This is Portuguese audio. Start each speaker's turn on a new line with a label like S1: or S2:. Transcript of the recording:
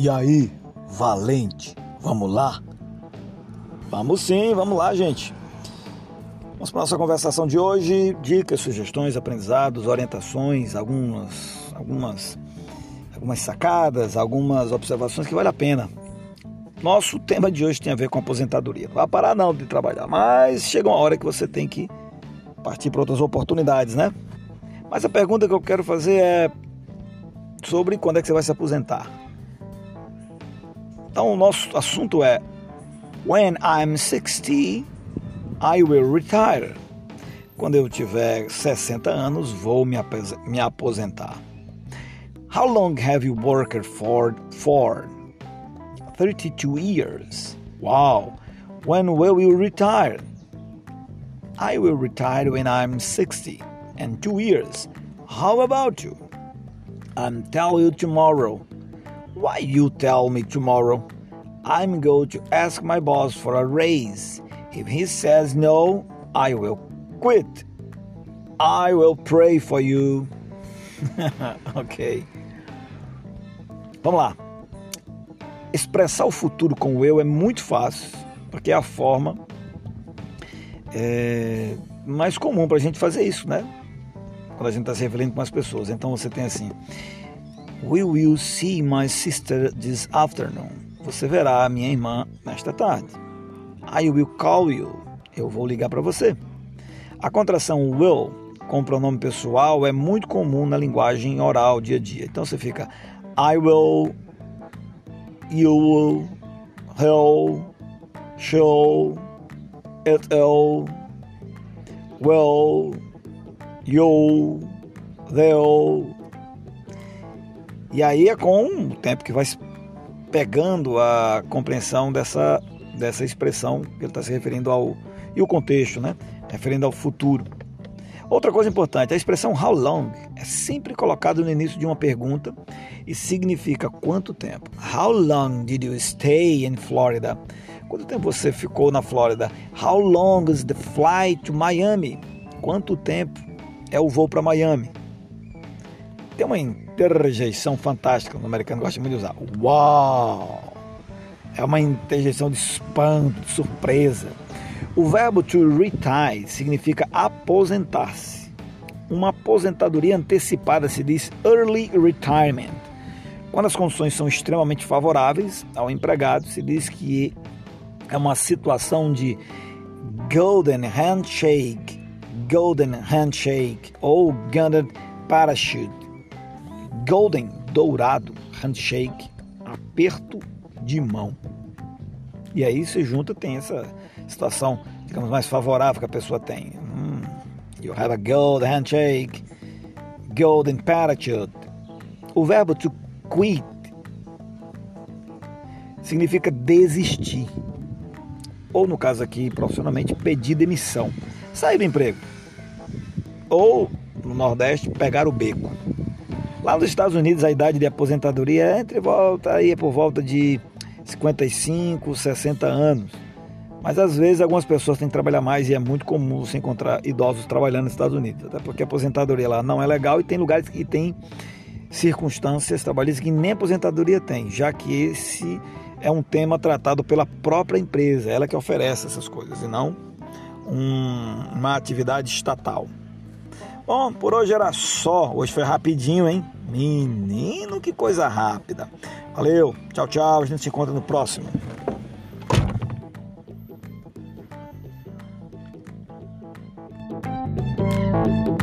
S1: E aí, valente, vamos lá? Vamos sim, vamos lá, gente. Vamos para a nossa conversação de hoje. Dicas, sugestões, aprendizados, orientações, algumas, algumas, algumas sacadas, algumas observações que vale a pena. Nosso tema de hoje tem a ver com aposentadoria. Não vai parar não de trabalhar, mas chega uma hora que você tem que partir para outras oportunidades, né? Mas a pergunta que eu quero fazer é sobre quando é que você vai se aposentar. Então, o nosso assunto é When I'm 60, I will retire. Quando eu tiver 60 anos, vou me, aposentar. How long have you worked for? For 32 years. Wow. When will you retire? I will retire when I'm 60 and 2 years. How about you? I'm tell you tomorrow. Why you tell me tomorrow? I'm going to ask my boss for a raise. If he says no, I will quit. I will pray for you. ok. Vamos lá. Expressar o futuro com o eu é muito fácil, porque é a forma é, mais comum para a gente fazer isso, né? Quando a gente está se referindo com as pessoas. Então você tem assim: We will see my sister this afternoon. Você verá a minha irmã nesta tarde. I will call you. Eu vou ligar para você. A contração will com pronome pessoal é muito comum na linguagem oral dia a dia. Então você fica I will, you will, he'll, she'll, it'll, will, you, they'll, e aí é com o tempo que vai pegando a compreensão dessa, dessa expressão que ele está se referindo ao. e o contexto, né? Referindo ao futuro. Outra coisa importante, a expressão how long é sempre colocada no início de uma pergunta e significa quanto tempo. How long did you stay in Florida? Quanto tempo você ficou na Flórida? How long is the flight to Miami? Quanto tempo é o voo para Miami? Tem uma interjeição fantástica, o americano gosta muito de usar. Uau! É uma interjeição de espanto, de surpresa. O verbo to retire significa aposentar-se. Uma aposentadoria antecipada se diz early retirement. Quando as condições são extremamente favoráveis ao empregado, se diz que é uma situação de golden handshake, golden handshake ou golden parachute golden, dourado, handshake, aperto de mão. E aí se junta, tem essa situação, digamos, mais favorável que a pessoa tem. Hum, you have a golden handshake, golden parachute. O verbo to quit significa desistir. Ou no caso aqui, profissionalmente, pedir demissão. Sair do emprego. Ou, no Nordeste, pegar o beco. Lá nos Estados Unidos a idade de aposentadoria é entre volta aí é por volta de 55, 60 anos. Mas às vezes algumas pessoas têm que trabalhar mais e é muito comum você encontrar idosos trabalhando nos Estados Unidos, até porque a aposentadoria lá não é legal e tem lugares que tem circunstâncias trabalhistas que nem aposentadoria tem, já que esse é um tema tratado pela própria empresa, ela que oferece essas coisas e não um, uma atividade estatal. Bom, por hoje era só. Hoje foi rapidinho, hein? Menino, que coisa rápida. Valeu, tchau, tchau. A gente se encontra no próximo. Música